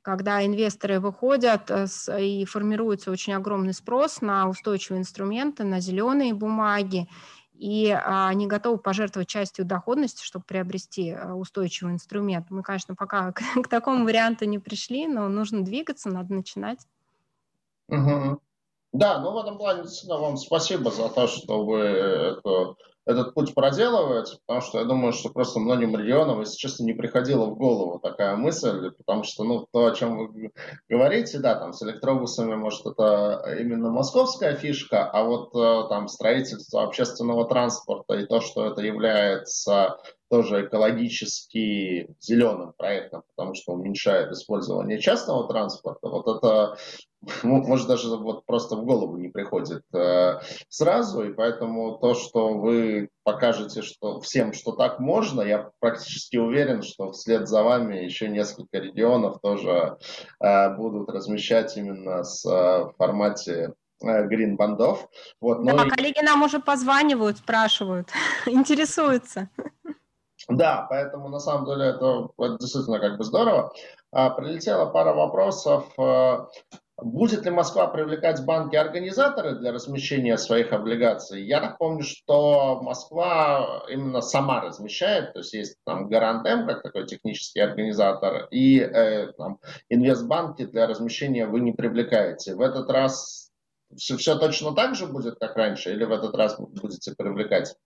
когда инвесторы выходят э, и формируется очень огромный спрос на устойчивые инструменты, на зеленые бумаги, и а, они готовы пожертвовать частью доходности, чтобы приобрести э, устойчивый инструмент. Мы, конечно, пока к, к такому варианту не пришли, но нужно двигаться, надо начинать. Угу. Да, ну в этом плане действительно вам спасибо за то, что вы это этот путь проделывается, потому что я думаю, что просто многим регионам, если честно, не приходила в голову такая мысль, потому что, ну, то, о чем вы говорите, да, там, с электробусами, может, это именно московская фишка, а вот э, там строительство общественного транспорта и то, что это является тоже экологически зеленым проектом, потому что уменьшает использование частного транспорта. Вот это, может, даже вот просто в голову не приходит э, сразу, и поэтому то, что вы покажете что, всем, что так можно, я практически уверен, что вслед за вами еще несколько регионов тоже э, будут размещать именно с э, в формате грин бандов. Вот, да, ну, коллеги нам уже позванивают, спрашивают, интересуются. Да, поэтому на самом деле это, это действительно как бы здорово. А, прилетела пара вопросов. Будет ли Москва привлекать банки-организаторы для размещения своих облигаций? Я напомню, что Москва именно сама размещает, то есть есть там Гарантем, как такой технический организатор, и э, там, инвестбанки для размещения вы не привлекаете. В этот раз все, все точно так же будет, как раньше, или в этот раз будете привлекать?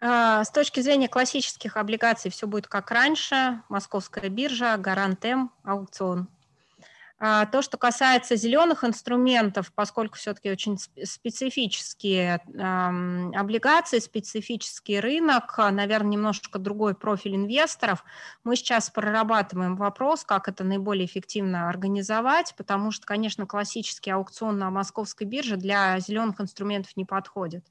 А, с точки зрения классических облигаций все будет как раньше. Московская биржа, Гарант М, аукцион. А, то, что касается зеленых инструментов, поскольку все-таки очень специфические облигации, специфический рынок, а, наверное, немножко другой профиль инвесторов, мы сейчас прорабатываем вопрос, как это наиболее эффективно организовать, потому что, конечно, классический аукцион на московской бирже для зеленых инструментов не подходит.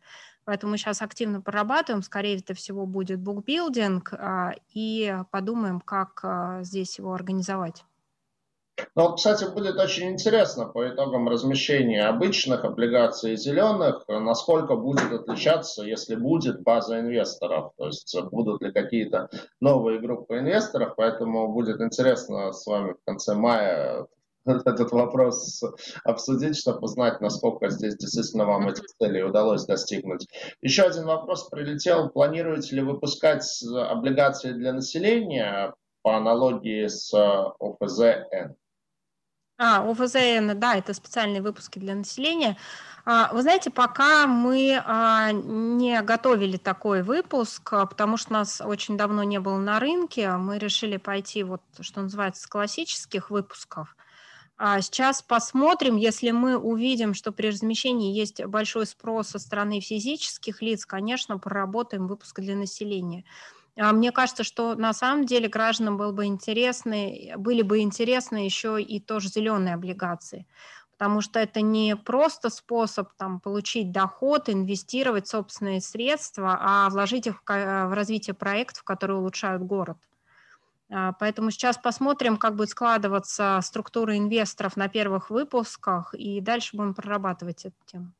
Поэтому мы сейчас активно прорабатываем, скорее это всего будет букбилдинг, а, и подумаем, как здесь его организовать. Ну, вот, кстати, будет очень интересно по итогам размещения обычных облигаций зеленых, насколько будет отличаться, если будет база инвесторов, то есть будут ли какие-то новые группы инвесторов, поэтому будет интересно с вами в конце мая этот вопрос обсудить, чтобы узнать, насколько здесь действительно вам этих целей удалось достигнуть. Еще один вопрос прилетел. Планируете ли выпускать облигации для населения по аналогии с ОФЗН? А, ОФЗН, да, это специальные выпуски для населения. А, вы знаете, пока мы а, не готовили такой выпуск, потому что нас очень давно не было на рынке, мы решили пойти, вот, что называется, с классических выпусков. Сейчас посмотрим, если мы увидим, что при размещении есть большой спрос со стороны физических лиц, конечно, проработаем выпуск для населения. А мне кажется, что на самом деле гражданам было бы интересны, были бы интересны еще и тоже зеленые облигации, потому что это не просто способ там, получить доход, инвестировать собственные средства, а вложить их в развитие проектов, которые улучшают город. А, поэтому сейчас посмотрим, как будет складываться структура инвесторов на первых выпусках, и дальше будем прорабатывать эту тему.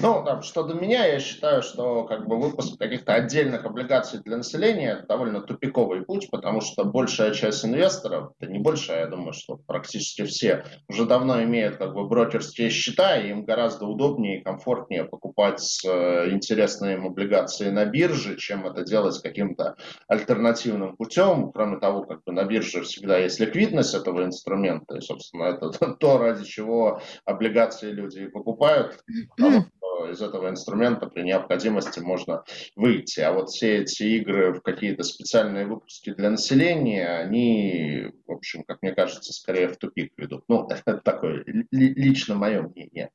Ну, там, что до меня, я считаю, что как бы выпуск каких-то отдельных облигаций для населения это довольно тупиковый путь, потому что большая часть инвесторов, это не большая, я думаю, что практически все, уже давно имеют как бы брокерские счета, и им гораздо удобнее и комфортнее покупать э, интересные им облигации на бирже, чем это делать каким-то альтернативным путем. Кроме того, как бы на бирже всегда есть ликвидность этого инструмента, и, собственно, это то, ради чего облигации люди покупают что из этого инструмента при необходимости можно выйти. А вот все эти игры в какие-то специальные выпуски для населения, они, в общем, как мне кажется, скорее в тупик ведут. Ну, это такое лично мое мнение.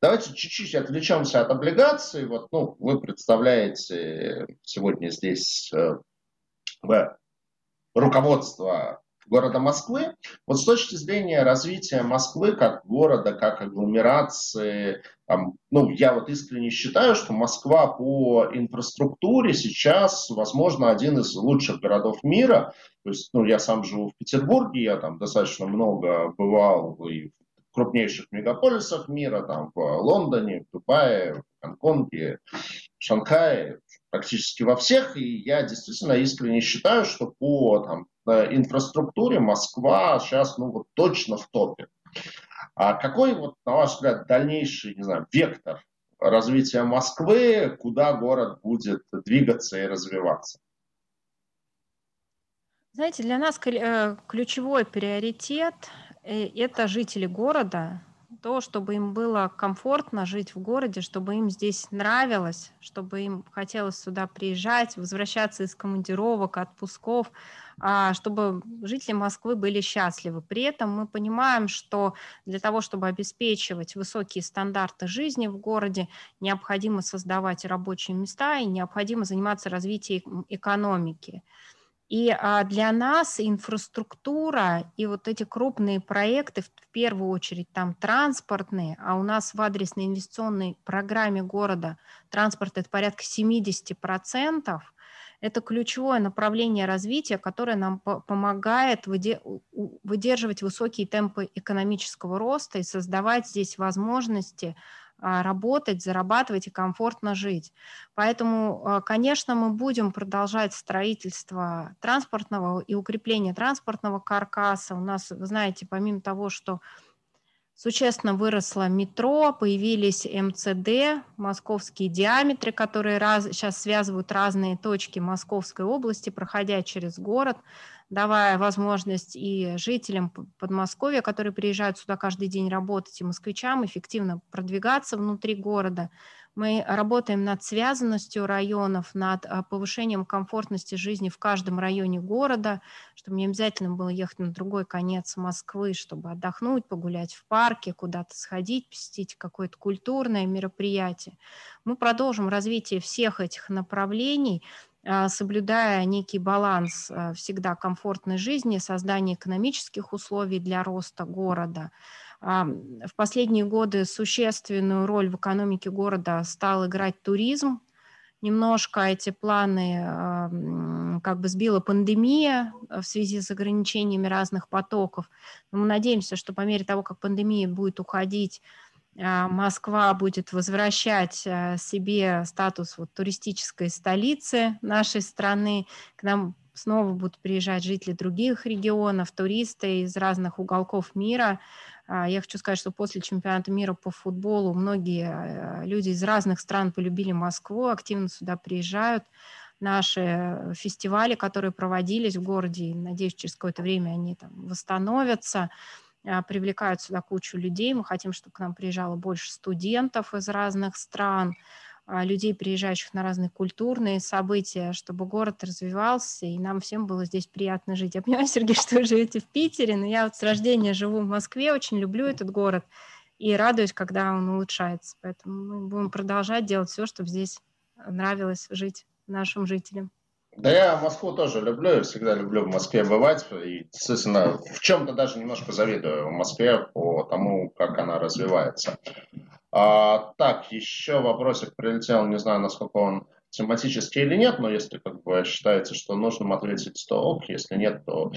Давайте чуть-чуть отвлечемся от облигаций. Вот, ну, вы представляете сегодня здесь э, руководство города Москвы. Вот с точки зрения развития Москвы как города, как агломерации, там, ну, я вот искренне считаю, что Москва по инфраструктуре сейчас, возможно, один из лучших городов мира. То есть, ну, я сам живу в Петербурге, я там достаточно много бывал и в крупнейших мегаполисах мира, там в Лондоне, в Дубае, в Гонконге, в Шанхае, практически во всех. И я действительно искренне считаю, что по там, инфраструктуре Москва сейчас ну, вот, точно в топе. А какой, вот, на ваш взгляд, дальнейший, не знаю, вектор развития Москвы, куда город будет двигаться и развиваться? Знаете, для нас э, ключевой приоритет э, – это жители города, то, чтобы им было комфортно жить в городе, чтобы им здесь нравилось, чтобы им хотелось сюда приезжать, возвращаться из командировок, отпусков, чтобы жители Москвы были счастливы. При этом мы понимаем, что для того, чтобы обеспечивать высокие стандарты жизни в городе, необходимо создавать рабочие места и необходимо заниматься развитием экономики. И а, для нас инфраструктура и вот эти крупные проекты, в первую очередь там транспортные, а у нас в адресной инвестиционной программе города транспорт это порядка 70%, это ключевое направление развития, которое нам помогает выдерживать высокие темпы экономического роста и создавать здесь возможности а, работать, зарабатывать и комфортно жить. Поэтому, а, конечно, мы будем продолжать строительство транспортного и укрепление транспортного каркаса. У нас, вы знаете, помимо того, что Существенно выросло метро, появились МЦД, московские диаметры, которые раз, сейчас связывают разные точки Московской области, проходя через город, давая возможность и жителям Подмосковья, которые приезжают сюда каждый день работать, и москвичам эффективно продвигаться внутри города – мы работаем над связанностью районов, над а, повышением комфортности жизни в каждом районе города, чтобы не обязательно было ехать на другой конец Москвы, чтобы отдохнуть, погулять в парке, куда-то сходить, посетить какое-то культурное мероприятие. Мы продолжим развитие всех этих направлений, а, соблюдая некий баланс а, всегда комфортной жизни, создание экономических условий для роста города – в последние годы существенную роль в экономике города стал играть туризм. Немножко эти планы как бы сбила пандемия в связи с ограничениями разных потоков. Но мы надеемся, что по мере того, как пандемия будет уходить, а, Москва будет возвращать а, себе статус вот туристической столицы нашей страны. К нам снова будут приезжать жители других регионов, туристы из разных уголков мира. А, я хочу сказать, что после чемпионата мира по футболу многие э, люди из разных стран полюбили Москву, активно сюда приезжают. Наши фестивали, которые проводились в городе, надеюсь, через какое-то время они там восстановятся, а, привлекают сюда кучу людей. Мы хотим, чтобы к нам приезжало больше студентов из разных стран. А, людей, приезжающих на разные культурные события, чтобы город развивался, и нам всем было здесь приятно жить. Я понимаю, Сергей, что вы живете в Питере, но я вот с рождения живу в Москве, очень люблю этот город и радуюсь, когда он улучшается. Поэтому мы будем продолжать делать все, чтобы здесь нравилось жить нашим жителям. Да я Москву тоже люблю, я всегда люблю в Москве бывать. И, естественно, в чем-то даже немножко завидую в Москве по тому, как она развивается. А, так, еще вопросик прилетел, не знаю, насколько он тематический или нет, но если как бы считаете, что нужно ответить, то ок, если нет, то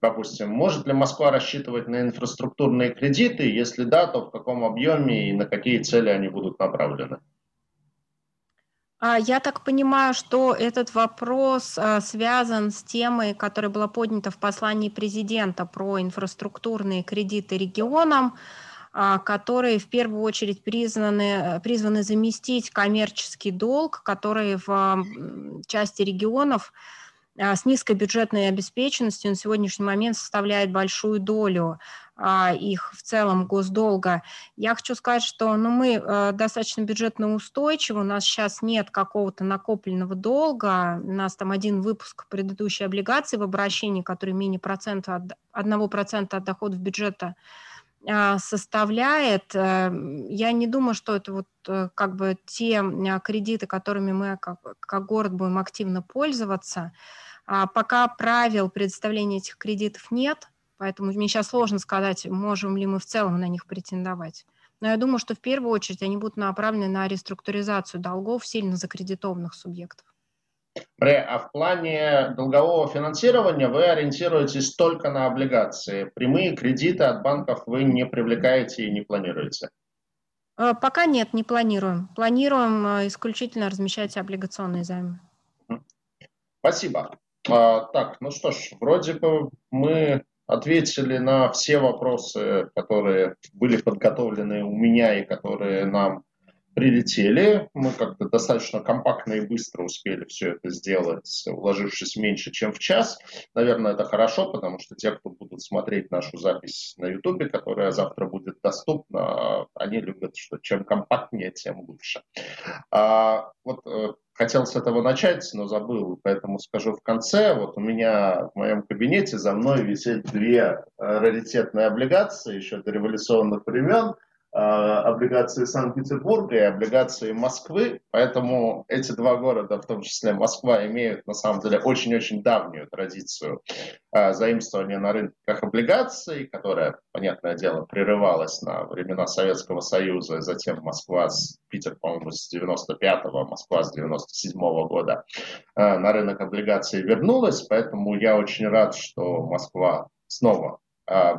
допустим, может ли Москва рассчитывать на инфраструктурные кредиты, если да, то в каком объеме и на какие цели они будут направлены? А, я так понимаю, что этот вопрос а, связан с темой, которая была поднята в послании президента про инфраструктурные кредиты регионам. А, которые в первую очередь призваны, призваны заместить коммерческий долг, который в части регионов а, с низкой бюджетной обеспеченностью на сегодняшний момент составляет большую долю а, их в целом госдолга. Я хочу сказать, что ну, мы достаточно бюджетно устойчивы, у нас сейчас нет какого-то накопленного долга, у нас там один выпуск предыдущей облигации в обращении, который менее процента, 1% от доходов бюджета составляет, э, я не думаю, что это вот э, как бы те а, кредиты, которыми мы как, как город будем активно пользоваться. А пока правил предоставления этих кредитов нет, поэтому мне сейчас сложно сказать, можем ли мы в целом на них претендовать. Но я думаю, что в первую очередь они будут направлены на реструктуризацию долгов сильно закредитованных субъектов. А в плане долгового финансирования вы ориентируетесь только на облигации. Прямые кредиты от банков вы не привлекаете и не планируете? Э, пока нет, не планируем. Планируем э, исключительно размещать облигационные займы. Спасибо. А, так, ну что ж, вроде бы мы ответили на все вопросы, которые были подготовлены у меня и которые нам прилетели. Мы как-то достаточно компактно и быстро успели все это сделать, уложившись меньше, чем в час. Наверное, это хорошо, потому что те, кто будут смотреть нашу запись на YouTube, которая завтра будет доступна, они любят, что чем компактнее, тем лучше. А, вот э, хотел с этого начать, но забыл, поэтому скажу в конце. Вот у меня в моем кабинете за мной висят две раритетные облигации еще до революционных времен – облигации Санкт-Петербурга и облигации Москвы, поэтому эти два города, в том числе Москва, имеют на самом деле очень-очень давнюю традицию э, заимствования на рынках облигаций, которая, понятное дело, прерывалась на времена Советского Союза, и затем Москва, с, Питер, по-моему, с 95-го, Москва с 97-го года э, на рынок облигаций вернулась, поэтому я очень рад, что Москва снова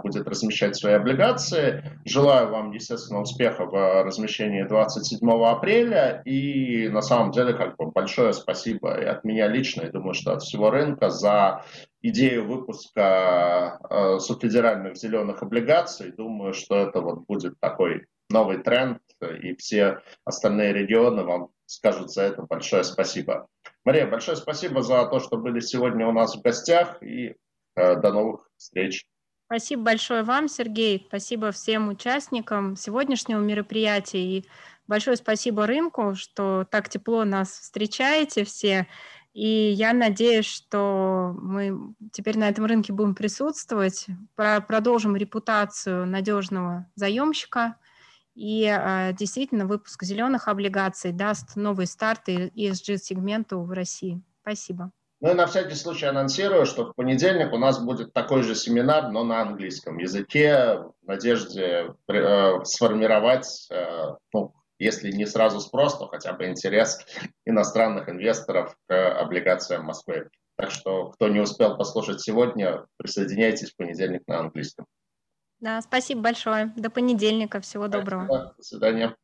будет размещать свои облигации. Желаю вам, естественно, успеха в размещении 27 апреля. И на самом деле, как бы большое спасибо и от меня лично, и думаю, что от всего рынка за идею выпуска э, субфедеральных зеленых облигаций. Думаю, что это вот будет такой новый тренд, и все остальные регионы вам скажут за это большое спасибо. Мария, большое спасибо за то, что были сегодня у нас в гостях, и э, до новых встреч. Спасибо большое вам, Сергей. Спасибо всем участникам сегодняшнего мероприятия. И большое спасибо рынку, что так тепло нас встречаете все. И я надеюсь, что мы теперь на этом рынке будем присутствовать, продолжим репутацию надежного заемщика. И э, действительно выпуск зеленых облигаций даст новый старт ESG-сегменту в России. Спасибо. Ну и на всякий случай анонсирую, что в понедельник у нас будет такой же семинар, но на английском языке, в надежде э, сформировать, э, ну, если не сразу спрос, то хотя бы интерес иностранных инвесторов к облигациям Москвы. Так что, кто не успел послушать сегодня, присоединяйтесь в понедельник на английском. Да, спасибо большое. До понедельника. Всего доброго. До свидания.